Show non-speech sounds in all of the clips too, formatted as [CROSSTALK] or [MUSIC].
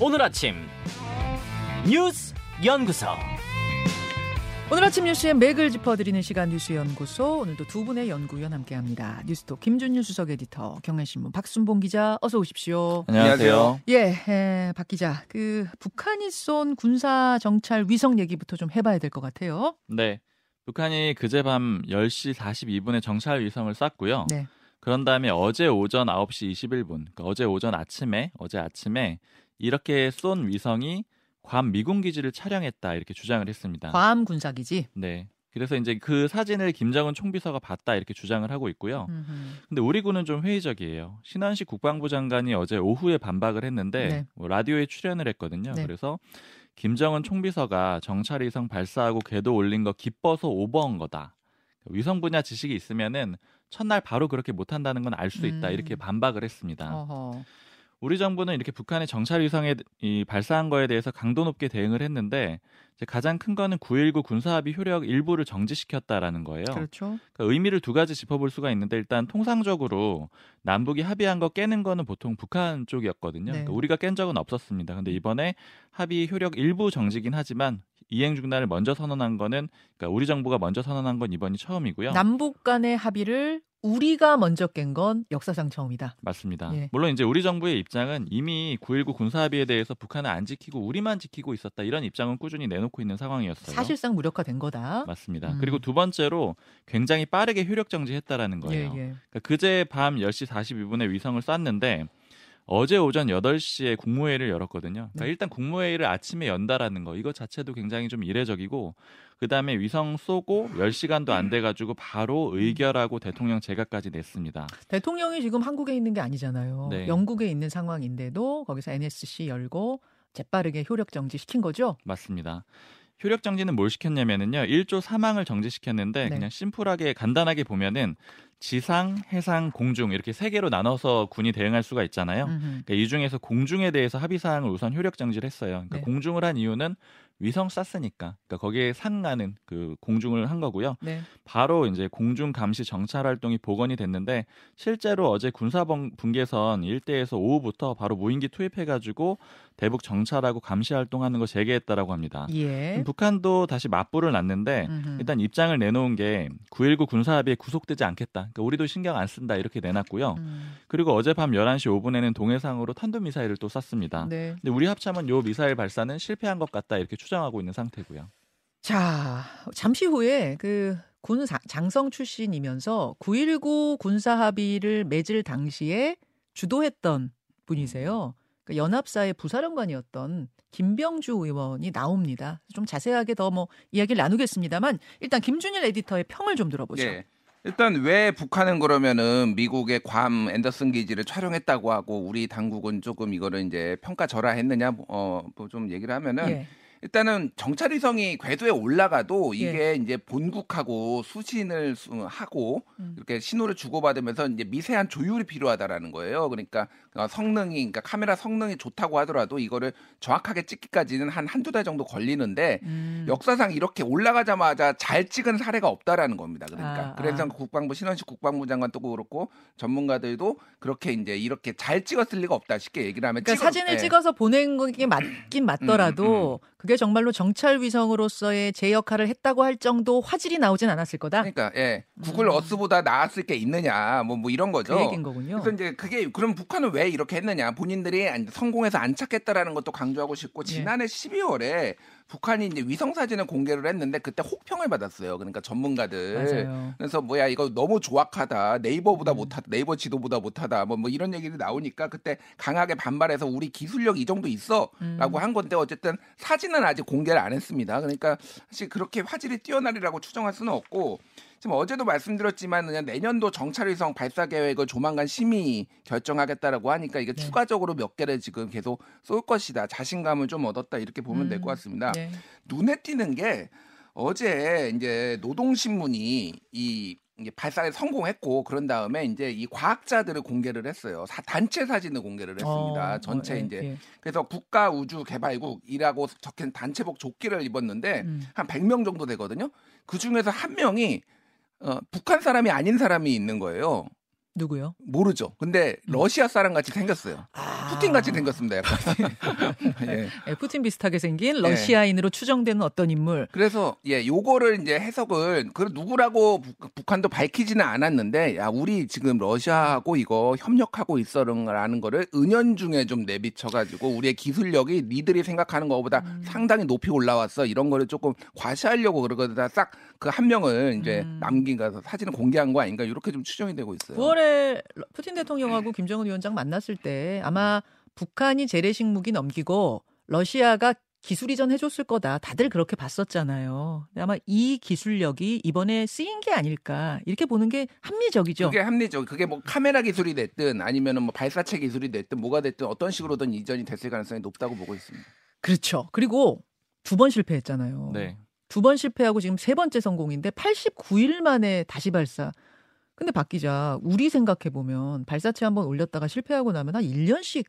오늘 아침 뉴스 연구소 오늘 아침 뉴스의 맥을 짚어드리는 시간 뉴스 연구소 오늘도 두 분의 연구위원 함께합니다. 뉴스톡 김준유 수석 에디터, 경향신문 박순봉 기자 어서 오십시오. 안녕하세요. 예, 에, 박 기자, 그 북한이 쏜 군사 정찰 위성 얘기부터 좀 해봐야 될 것 같아요. 네. 북한이 그제 밤 10시 42분에 정찰 위성을 쐈고요. 네. 그런 다음에 어제 오전 9시 21분, 그러니까 어제 오전 아침에 어제 아침에 이렇게 쏜 위성이 괌 미군 기지를 촬영했다 이렇게 주장을 했습니다. 괌 군사 기지. 네. 그래서 이제 그 사진을 김정은 총비서가 봤다 이렇게 주장을 하고 있고요. 음흠. 근데 우리 군은 좀 회의적이에요. 신원식 국방부 장관이 어제 오후에 반박을 했는데 네. 뭐 라디오에 출연을 했거든요. 네. 그래서 김정은 총비서가 정찰 위성 발사하고 궤도 올린 거 기뻐서 오버한 거다. 위성 분야 지식이 있으면은 첫날 바로 그렇게 못한다는 건 알 수 있다. 음. 이렇게 반박을 했습니다. 어허. 우리 정부는 이렇게 북한의 정찰 위성에 이 발사한 거에 대해서 강도 높게 대응을 했는데 가장 큰 거는 9.19 군사합의 효력 일부를 정지시켰다라는 거예요. 그렇죠. 그러니까 의미를 두 가지 짚어볼 수가 있는데 일단 통상적으로 남북이 합의한 거 깨는 거는 보통 북한 쪽이었거든요. 네. 그러니까 우리가 깬 적은 없었습니다. 근데 이번에 합의 효력 일부 정지긴 하지만 이행 중단을 먼저 선언한 거는 그러니까 우리 정부가 먼저 선언한 건 이번이 처음이고요. 남북 간의 합의를 우리가 먼저 깬 건 역사상 처음이다. 맞습니다. 예. 물론 이제 우리 정부의 입장은 이미 9.19 군사합의에 대해서 북한은 안 지키고 우리만 지키고 있었다 이런 입장은 꾸준히 내놓고 있는 상황이었어요. 사실상 무력화된 거다. 맞습니다. 음. 그리고 두 번째로 굉장히 빠르게 효력 정지했다라는 거예요. 예, 예. 그러니까 그제 밤 10시 42분에 위성을 쐈는데 어제 오전 8시에 국무회의를 열었거든요. 그러니까 네. 일단 국무회의를 아침에 연다라는 거 이거 자체도 굉장히 좀 이례적이고 그다음에 위성 쏘고 10시간도 안 돼 가지고 바로 의결하고 대통령 제가까지 냈습니다. 대통령이 지금 한국에 있는 게 아니잖아요. 네. 영국에 있는 상황인데도 거기서 NSC 열고 재빠르게 효력 정지 시킨 거죠. 맞습니다. 효력 정지는 뭘 시켰냐면은요. 1조 사망을 정지시켰는데 네. 그냥 심플하게 간단하게 보면은 지상, 해상, 공중 이렇게 세 개로 나눠서 군이 대응할 수가 있잖아요. 그러니까 이 중에서 공중에 대해서 합의 사항을 우선 효력 정지를 했어요. 그러니까 네. 공중을 한 이유는 위성 쐈으니까. 그러니까 거기에 상하는 그 공중을 한 거고요. 네. 바로 이제 공중 감시 정찰 활동이 복원이 됐는데 실제로 어제 군사 번- 분계선 일대에서 오후부터 바로 무인기 투입해 가지고 대북 정찰하고 감시 활동하는 거 재개했다라고 합니다. 예. 북한도 다시 맞불을 놨는데 음흠. 일단 입장을 내놓은 게 9.19 군사합의에 구속되지 않겠다. 그러니까 우리도 신경 안 쓴다 이렇게 내놨고요. 음. 그리고 어젯밤 11시 5분에는 동해상으로 탄도미사일을 또 쐈습니다. 네. 근데 우리 합참은 요 미사일 발사는 실패한 것 같다 이렇게 추 정하고 있는 상태고요. 자, 잠시 후에 그 군 장성 출신이면서 9.19 군사 합의를 맺을 당시에 주도했던 분이세요. 그 연합사의 부사령관이었던 김병주 의원이 나옵니다. 좀 자세하게 더 뭐 이야기를 나누겠습니다만 일단 김준일 에디터의 평을 좀 들어보죠. 예. 일단 왜 북한은 그러면은 미국의 괌 앤더슨 기지를 촬영했다고 하고 우리 당국은 조금 이거를 이제 평가절하했느냐 어좀 얘기를 하면은 예. 일단은 정찰위성이 궤도에 올라가도 이게 이제 본국하고 수신을 수- 하고 음. 이렇게 신호를 주고받으면서 이제 미세한 조율이 필요하다라는 거예요. 그러니까 어, 성능이 그러니까 카메라 성능이 좋다고 하더라도 이거를 정확하게 찍기까지는 한 한두 달 정도 걸리는데 음. 역사상 이렇게 올라가자마자 잘 찍은 사례가 없다라는 겁니다. 그러니까 아, 그래서 아. 국방부 신원식 국방부 장관도 그렇고 전문가들도 그렇게 이제 이렇게 잘 찍었을 리가 없다 쉽게 얘기를 하면 그러니까 찍어- 사진을 예. 찍어서 보낸 게 맞긴 맞더라도 그게 정말로 정찰 위성으로서의 제 역할을 했다고 할 정도 화질이 나오진 않았을 거다. 그러니까 예 구글 어스보다 나았을 게 있느냐 뭐뭐 이런 거죠. 그 얘기인 거군요. 그래서 이제 그게 그럼 북한은 왜 이렇게 했느냐 본인들이 안- 성공해서 안 찾겠다라는 것도 강조하고 싶고 예. 지난해 12월에 북한이 이제 위성 사진을 공개를 했는데 그때 혹평을 받았어요. 그러니까 전문가들. 맞아요. 그래서 뭐야 이거 너무 조악하다 네이버보다 음. 못하다 네이버 지도보다 못하다 뭐, 뭐 이런 얘기들이 나오니까 그때 강하게 반발해서 우리 기술력 이 정도 있어라고 음. 한 건데 어쨌든 사진은 아직 공개를 안 했습니다. 그러니까 사실 그렇게 화질이 뛰어나리라고 추정할 수는 없고 지금 어제도 말씀드렸지만 그냥 내년도 정찰위성 발사 계획을 조만간 심의 결정하겠다라고 하니까 이게 네. 추가적으로 몇 개를 지금 계속 쏠 것이다 자신감을 좀 얻었다 이렇게 보면 될 음. 것 같습니다. 네. 눈에 띄는 게 어제 이제 노동신문이 이 발사에 성공했고 그런 다음에 이제 이 과학자들을 공개를 했어요. 사- 단체 사진을 공개를 했습니다. 어, 전체 어, 예, 이제 예. 그래서 국가 우주 개발국이라고 적힌 단체복 조끼를 입었는데 음. 한 100명 정도 되거든요. 그 중에서 한 명이 어, 북한 사람이 아닌 사람이 있는 거예요. 누구요? 모르죠. 근데 음. 러시아 사람 같이 생겼어요. 아 푸틴 같이 생겼습니다. 약간. [LAUGHS] 예. 예, 푸틴 비슷하게 생긴 러시아인으로 추정되는 어떤 인물. 그래서 예, 요거를 이제 해석을 그 누구라고 북- 북한도 밝히지는 않았는데 야, 우리 지금 러시아하고 이거 협력하고 있어라는 거를 은연중에 좀 내비쳐 가지고 우리의 기술력이 니들이 생각하는 것보다 음. 상당히 높이 올라왔어. 이런 거를 조금 과시하려고 그러거든. 싹그 한 명을 이제 음. 남긴 가서 사진을 공개한 거 아닌가 이렇게 좀 추정이 되고 있어요. 9월에 푸틴 대통령하고 김정은 위원장 만났을 때 아마 북한이 재래식 무기 넘기고 러시아가 기술 이전 해줬을 거다. 다들 그렇게 봤었잖아요. 아마 이 기술력이 이번에 쓰인 게 아닐까 이렇게 보는 게 합리적이죠. 그게 합리적. 그게 뭐 카메라 기술이 됐든 아니면은 뭐 발사체 기술이 됐든 뭐가 됐든 어떤 식으로든 이전이 됐을 가능성이 높다고 보고 있습니다. 그렇죠. 그리고 두 번 실패했잖아요. 네. 두 번 실패하고 지금 세 번째 성공인데 89일 만에 다시 발사. 근데 박 기자, 우리 생각해 보면 발사체 한번 올렸다가 실패하고 나면 한 1년씩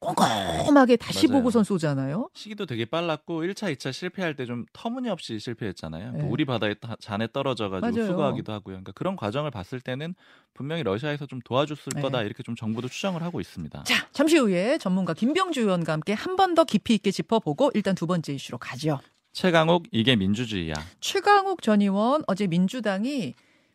꼼꼼하게 다시 맞아요. 보고선 쏘잖아요. 시기도 되게 빨랐고 1차, 2차 실패할 때 좀 터무니없이 실패했잖아요. 네. 뭐 우리 바다에 따- 잔에 떨어져가지고 맞아요. 수거하기도 하고요. 그러니까 그런 과정을 봤을 때는 분명히 러시아에서 좀 도와줬을 네. 거다 이렇게 좀 정부도 추정을 하고 있습니다. 자, 잠시 후에 전문가 김병주 의원과 함께 한 번 더 깊이 있게 짚어보고 일단 두 번째 이슈로 가죠. 최강욱 이게 민주주의야. 최강욱 전 의원 어제 민주당이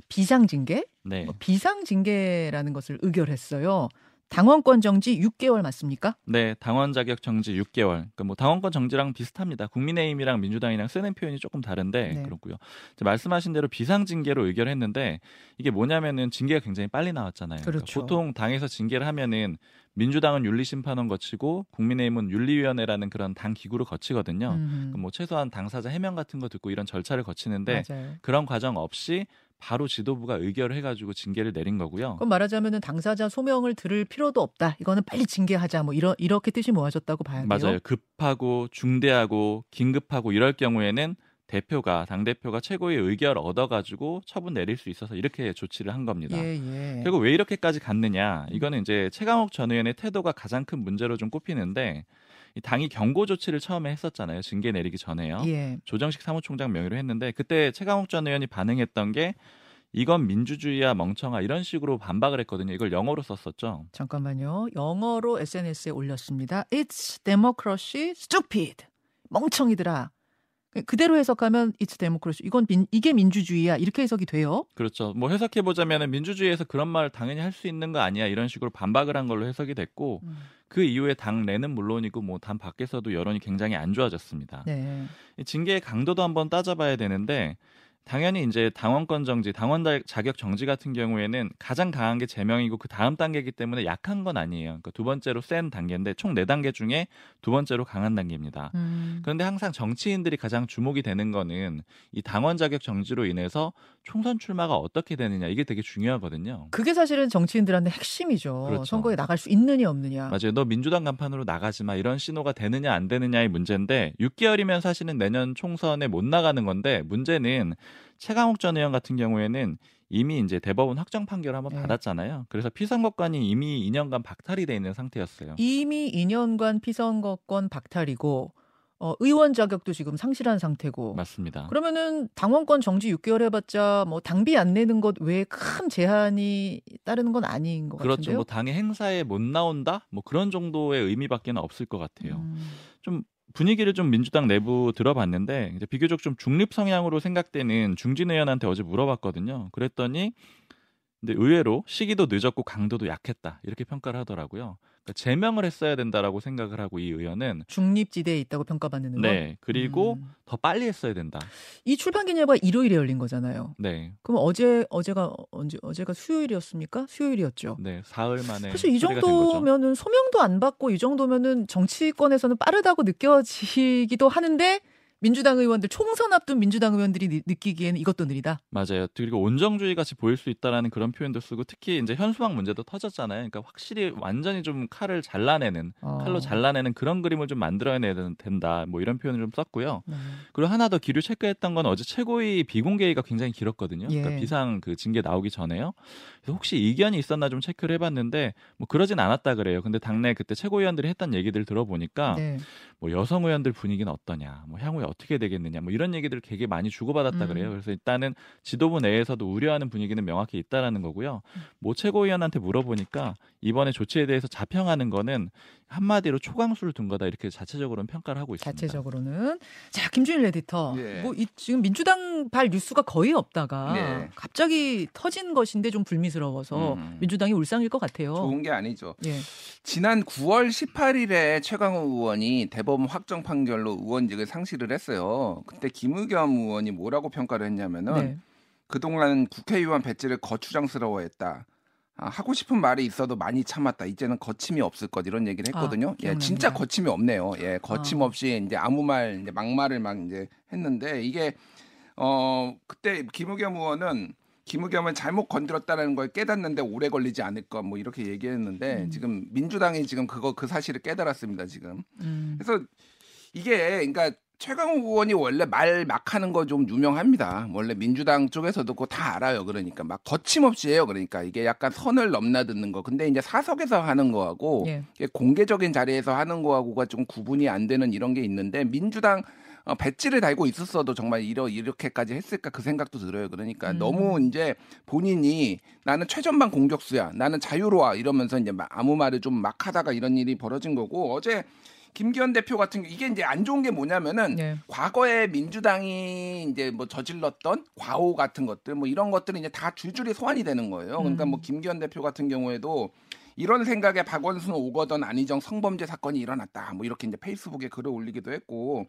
비상징계, 네. 뭐 비상징계라는 것을 의결했어요. 당원권 정지 6개월 맞습니까? 네, 당원 자격 정지 6개월. 그러니까 뭐 당원권 정지랑 비슷합니다. 국민의힘이랑 민주당이랑 쓰는 표현이 조금 다른데 네. 그렇고요. 말씀하신 대로 비상 징계로 의결했는데 이게 뭐냐면은 징계가 굉장히 빨리 나왔잖아요. 그러니까 그렇죠. 보통 당에서 징계를 하면은 민주당은 윤리심판원 거치고 국민의힘은 윤리위원회라는 그런 당 기구를 거치거든요. 음, 그러니까 뭐 최소한 당사자 해명 같은 거 듣고 이런 절차를 거치는데 맞아요. 그런 과정 없이 바로 지도부가 의결을 해가지고 징계를 내린 거고요. 그럼 말하자면은 당사자 소명을 들을 필요도 없다. 이거는 빨리 징계하자. 뭐 이런 이렇게 뜻이 모아졌다고 봐야 돼요. 맞아요. 급하고 중대하고 긴급하고 이럴 경우에는 대표가 당 대표가 최고의 의결 얻어가지고 처분 내릴 수 있어서 이렇게 조치를 한 겁니다. 예, 예. 그리고 왜 이렇게까지 갔느냐? 이거는 이제 최강욱 전 의원의 태도가 가장 큰 문제로 좀 꼽히는데 이 당이 경고 조치를 처음에 했었잖아요. 징계 내리기 전에요. 예. 조정식 사무총장 명의로 했는데 그때 최강욱 전 의원이 반응했던 게 이건 민주주의야 멍청아 이런 식으로 반박을 했거든요. 이걸 영어로 썼었죠. 잠깐만요. 영어로 SNS에 올렸습니다. It's democracy stupid. 멍청이들아. 그대로 해석하면 it's democracy. 이건 민, 이게 민주주의야. 이렇게 해석이 돼요. 그렇죠. 뭐 해석해 보자면은 민주주의에서 그런 말을 당연히 할 수 있는 거 아니야 이런 식으로 반박을 한 걸로 해석이 됐고 음. 그 이후에 당 내는 물론이고 뭐 당 밖에서도 여론이 굉장히 안 좋아졌습니다. 네. 이 징계의 강도도 한번 따져봐야 되는데 당연히 이제 당원권 정지, 당원 자- 자격 정지 같은 경우에는 가장 강한 게 제명이고 그 다음 단계이기 때문에 약한 건 아니에요. 그러니까 두 번째로 센 단계인데 총 네 단계 중에 두 번째로 강한 단계입니다. 음. 그런데 항상 정치인들이 가장 주목이 되는 거는 이 당원 자격 정지로 인해서 총선 출마가 어떻게 되느냐 이게 되게 중요하거든요. 그게 사실은 정치인들한테 핵심이죠. 그렇죠. 선거에 나갈 수 있느냐 없느냐. 맞아요. 너 민주당 간판으로 나가지 마. 이런 신호가 되느냐 안 되느냐의 문제인데 6개월이면 사실은 내년 총선에 못 나가는 건데 문제는 최강욱 전 의원 같은 경우에는 이미 이제 대법원 확정 판결을 한번 네. 받았잖아요. 그래서 피선거권이 이미 2년간 박탈이 돼 있는 상태였어요. 이미 2년간 피선거권 박탈이고 어, 의원 자격도 지금 상실한 상태고. 맞습니다. 그러면은 당원권 정지 6개월 해봤자 뭐 당비 안 내는 것 외에 큰 제한이 따르는 건 아닌 것 그렇죠. 같은데요. 뭐 당의 행사에 못 나온다? 뭐 그런 정도의 의미밖에는 없을 것 같아요. 음. 좀 분위기를 좀 민주당 내부 들어봤는데 이제 비교적 좀 중립 성향으로 생각되는 중진 의원한테 어제 물어봤거든요. 그랬더니 근데 의외로 시기도 늦었고 강도도 약했다 이렇게 평가를 하더라고요. 그러니까 제명을 했어야 된다라고 생각을 하고 이 의원은 중립지대에 있다고 평가받는 의원. 네 그리고 음. 더 빨리 했어야 된다. 이 출판 기념회가 일요일에 열린 거잖아요. 네, 그럼 어제 어제가 언제 어제가 수요일이었습니까? 수요일이었죠. 네 사흘 만에 사실 이. 정도면은 소명도 안 받고 이 정도면은 정치권에서는 빠르다고 느껴지기도 하는데 민주당 의원들 총선 앞둔 민주당 의원들이 느- 느끼기에는 이것도 느리다. 맞아요. 그리고 온정주의 같이 보일 수 있다라는 그런 표현도 쓰고 특히 이제 현수막 문제도 터졌잖아요. 그러니까 확실히 완전히 좀 칼을 잘라내는 어. 칼로 잘라내는 그런 그림을 좀 만들어내야 된다. 뭐 이런 표현을 좀 썼고요. 네. 그리고 하나 더 기류 체크했던 건 어제 최고위 비공개회가 굉장히 길었거든요. 예. 그러니까 비상 그 징계 나오기 전에요. 그래서 혹시 이견이 있었나 좀 체크를 해봤는데 뭐 그러진 않았다 그래요. 근데 당내 그때 최고위원들이 했던 얘기들 들어보니까 네. 뭐 여성 의원들 분위기는 어떠냐, 뭐 향후에 어떻게 되겠느냐, 뭐 이런 얘기들을 되게 많이 주고받았다 음. 그래요. 그래서 일단은 지도부 내에서도 우려하는 분위기는 명확히 있다라는 거고요. 모 최고위원한테 물어보니까 이번에 조치에 대해서 자평하는 거는 한마디로 초강수를 둔 거다 이렇게 자체적으로는 평가를 하고 있습니다. 자체적으로는 자 김준일 에디터 예. 뭐 이, 지금 민주당 발 뉴스가 거의 없다가 네. 갑자기 터진 것인데 좀 불미스러워서 음. 민주당이 울상일 것 같아요. 좋은 게 아니죠. 예. 지난 9월 18일에 최강호 의원이 대법원 확정 판결로 의원직을 상실을 했어요. 그때 김의겸 의원이 뭐라고 평가를 했냐면은 네. 그동안 국회의원 배지를 거추장스러워했다. 아, 하고 싶은 말이 있어도 많이 참았다. 이제는 거침이 없을 것 이런 얘기를 아, 했거든요. 예, 기억납니다. 진짜 거침이 없네요. 예, 아. 거침없이 이제 아무 말 이제 막말을 막 이제 했는데 이게 어 그때 김의겸 의원은 김의겸은 잘못 건드렸다는 걸 깨닫는데 오래 걸리지 않을 것 뭐 이렇게 얘기했는데 음. 지금 민주당이 지금 그거 그 사실을 깨달았습니다 지금. 음. 그래서 이게 그러니까 최강욱 의원이 원래 말 막 하는 거 좀 유명합니다. 원래 민주당 쪽에서도 그거 다 알아요. 그러니까 막 거침없이 해요. 그러니까 이게 약간 선을 넘나드는 거. 근데 이제 사석에서 하는 거하고 예. 공개적인 자리에서 하는 거하고가 좀 구분이 안 되는 이런 게 있는데 민주당 어, 배지를 달고 있었어도 정말 이러 이렇게까지 했을까 그 생각도 들어요. 그러니까 음. 너무 이제 본인이 나는 최전방 공격수야, 나는 자유로워 이러면서 이제 막 아무 말을 좀 막 하다가 이런 일이 벌어진 거고 어제 김기현 대표 같은 게 이게 이제 안 좋은 게 뭐냐면은 예. 과거에 민주당이 이제 뭐 저질렀던 과오 같은 것들 뭐 이런 것들이 이제 다 줄줄이 소환이 되는 거예요. 그러니까 음. 뭐 김기현 대표 같은 경우에도 이런 생각에 박원순 오거돈 안희정 성범죄 사건이 일어났다. 뭐 이렇게 이제 페이스북에 글을 올리기도 했고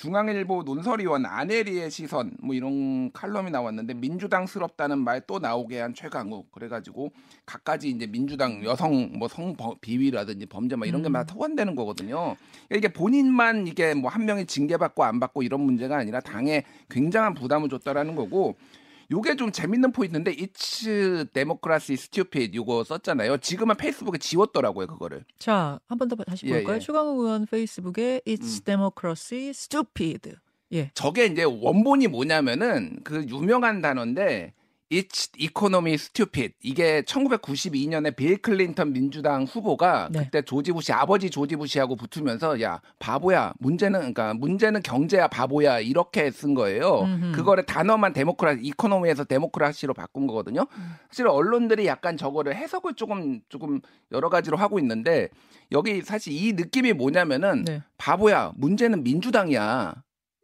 중앙일보 논설위원 아내리의 시선 뭐 이런 칼럼이 나왔는데 민주당스럽다는 말 또 나오게 한 최강욱 그래가지고 갖가지 이제 민주당 여성 뭐 성 비위라든지 범죄 막 이런 게 음. 막 소환되는 거거든요. 이게 본인만 이게 뭐 한 명이 징계받고 안 받고 이런 문제가 아니라 당에 굉장한 부담을 줬다라는 거고 요게 좀 재밌는 포인트인데 It's Democracy Stupid 이거 썼잖아요. 지금은 페이스북에 지웠더라고요 그거를. 자, 한 번 더 다시 예, 볼까요? 예. 최강욱 의원 페이스북에 It's 음. Democracy Stupid. 예. 저게 이제 원본이 뭐냐면은 그 유명한 단어인데 It's Economy Stupid 이게 1992년에 빌 클린턴 민주당 후보가 네. 그때 조지 부시 아버지 조지 부시하고 붙으면서 야 바보야 문제는 그러니까 문제는 경제야 바보야 이렇게 쓴 거예요. 음흠. 그거를 단어만 democracy economy에서 democracy로 바꾼 거거든요. 음. 사실 언론들이 약간 저거를 해석을 조금 조금 여러 가지로 하고 있는데 여기 사실 이 느낌이 뭐냐면은 네. 바보야 문제는 민주당이야.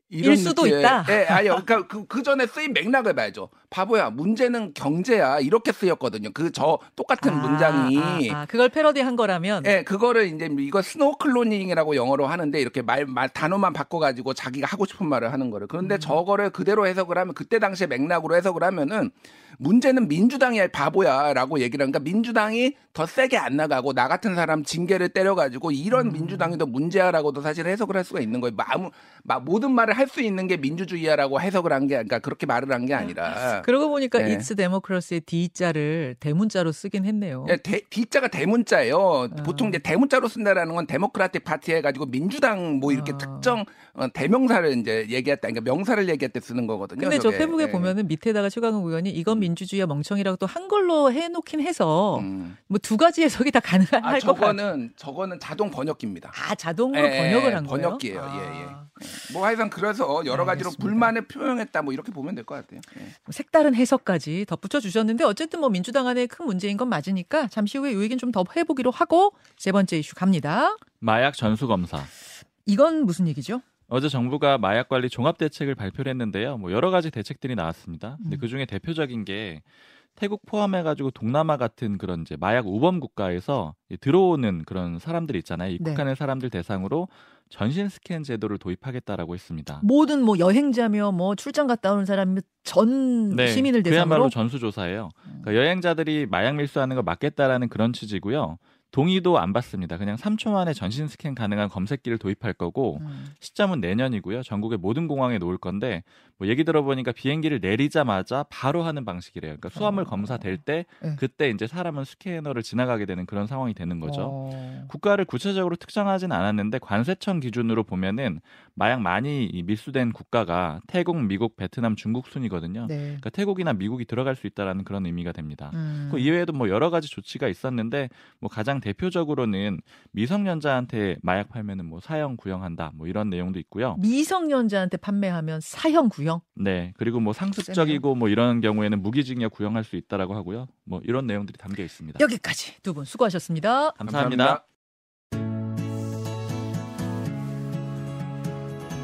일 수도 느낌. 있다. 예, 아니요. 그러니까 그, 그 전에 쓰인 맥락을 봐야죠. 바보야, 문제는 경제야. 이렇게 쓰였거든요. 그 저 똑같은 아, 문장이. 아, 아, 그걸 패러디한 거라면 예, 그거를 이제 이거 snowcloning이라고 영어로 하는데 이렇게 말, 말 단어만 바꿔가지고 자기가 하고 싶은 말을 하는 거를. 그런데 음. 저거를 그대로 해석을 하면 그때 당시에 맥락으로 해석을 하면은 문제는 민주당이 바보야라고 얘기를 하니까 민주당이 더 세게 안 나가고 나 같은 사람 징계를 때려가지고 음. 이런 민주당이 더 문제야라고도 사실 해석을 할 수가 있는 거예요. 뭐 아무 막 모든 말을 할 수 있는 게 민주주의야라고 해석을 한 게 그러니까 그렇게 말을 한 게 아니라. 그러고 보니까 예. It's Democracy의 D자를 대문자로 쓰긴 했네요. 예, 대, D자가 대문자예요. 아. 보통 이제 대문자로 쓴다라는 건 데모크라틱 파티 해가지고 민주당 뭐 이렇게 아. 특정 어, 대명사를 이제 얘기했다, 그러니까 명사를 얘기할 때 쓰는 거거든요. 근데 저 저게. 페북에 예. 보면은 밑에다가 최강욱 의원이 이건 민주주의야 멍청이라고 또 한글로 해놓긴 해서 음. 뭐두 가지 해석이 다 가능할 아, 것 같아요. 저거는 저거는 자동 번역기입니다. 아 자동으로 예, 번역을 한 거예요? 번역기예요. 아, 예, 예. 뭐 하여간 그 래서 여러 가지로 알겠습니다. 불만을 표명했다 뭐 이렇게 보면 될 것 같아요. 예. 뭐 색다른 해석까지 덧붙여 주셨는데 어쨌든 뭐 민주당 안에 큰 문제인 건 맞으니까 잠시 후에 이 얘기는 좀 더 해보기로 하고 세 번째 이슈 갑니다. 마약 전수 검사. 이건 무슨 얘기죠? 어제 정부가 마약 관리 종합 대책을 발표를 했는데요. 뭐 여러 가지 대책들이 나왔습니다. 근데 음. 그 중에 대표적인 게 태국 포함해가지고 동남아 같은 그런 이제 마약 우범 국가에서 이 들어오는 그런 사람들 있잖아요. 입국하는 사람들 대상으로 전신 스캔 제도를 도입하겠다라고 했습니다. 모든 뭐 여행자며 뭐 출장 갔다 오는 사람 전 시민을 대상으로 네, 그야말로 전수 조사예요. 그러니까 여행자들이 마약 밀수하는 걸 막겠다라는 그런 취지고요. 동의도 안 받습니다. 그냥 3초 만에 전신 스캔 가능한 검색기를 도입할 거고 음. 시점은 내년이고요. 전국의 모든 공항에 놓을 건데 뭐 얘기 들어보니까 비행기를 내리자마자 바로 하는 방식이래요. 그러니까 수화물 어. 검사될 때 네. 그때 이제 사람은 스캐너를 지나가게 되는 그런 상황이 되는 거죠. 어. 국가를 구체적으로 특정하진 않았는데 관세청 기준으로 보면은 마약 많이 이 밀수된 국가가 태국, 미국, 베트남, 중국 순이거든요. 네. 그러니까 태국이나 미국이 들어갈 수 있다라는 그런 의미가 됩니다. 음. 그 이외에도 뭐 여러 가지 조치가 있었는데 뭐 가장 대표적으로는 미성년자한테 마약 팔면은 뭐 사형 구형한다 뭐 이런 내용도 있고요. 미성년자한테 판매하면 사형 구형. 네 그리고 뭐 상습적이고 뭐 이런 경우에는 무기징역 구형할 수 있다라고 하고요. 뭐 이런 내용들이 담겨 있습니다. 여기까지 두 분 수고하셨습니다. 감사합니다. 감사합니다.